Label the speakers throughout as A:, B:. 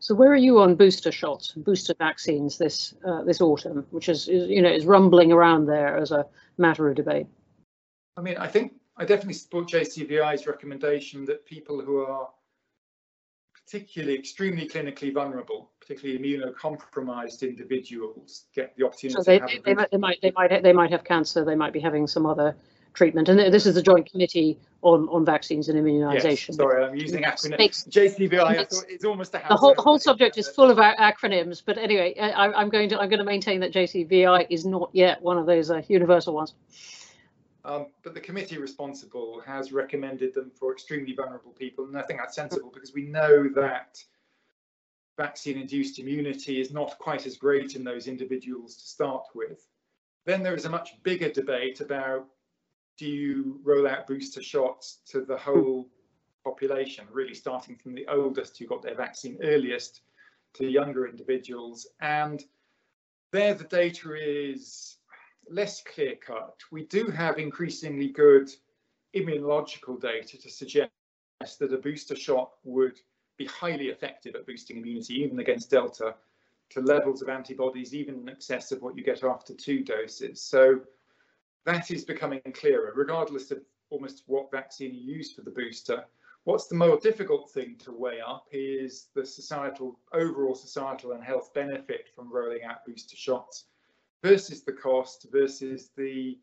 A: So where are you on booster shots, booster vaccines this uh, this autumn, which is, is you know is rumbling around there as a matter of debate?
B: I mean, I think I definitely support JCVI's recommendation that people who are particularly extremely clinically vulnerable, particularly immunocompromised individuals, get the opportunity.
A: So they,
B: to have
A: they, might, they might they might they might have cancer. They might be having some other treatment. And this is the Joint Committee on, on Vaccines and Immunisation.
B: Yes, sorry, I'm using acronyms. JCVI,
A: it's-
B: it's almost a
A: The whole, the whole subject is full of acronyms, but anyway, I, I'm going to I'm going to maintain that JCVI is not yet one of those uh, universal ones.
B: Um, but the committee responsible has recommended them for extremely vulnerable people, and I think that's sensible because we know that vaccine-induced immunity is not quite as great in those individuals to start with. Then there is a much bigger debate about do you roll out booster shots to the whole population, really starting from the oldest who got their vaccine earliest to younger individuals. And there the data is less clear cut. We do have increasingly good immunological data to suggest that a booster shot would be highly effective at boosting immunity, even against Delta, to levels of antibodies even in excess of what you get after two doses. So that is becoming clearer, regardless of almost what vaccine you use for the booster. What's the more difficult thing to weigh up is the societal, overall societal and health benefit from rolling out booster shots versus the cost versus the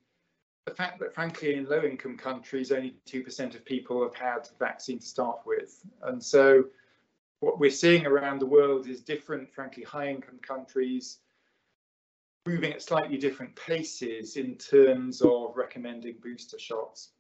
B: the fact that frankly in low income countries only 2% of people have had vaccine to start with and so what we're seeing around the world is different frankly high income countries moving at slightly different paces in terms of recommending booster shots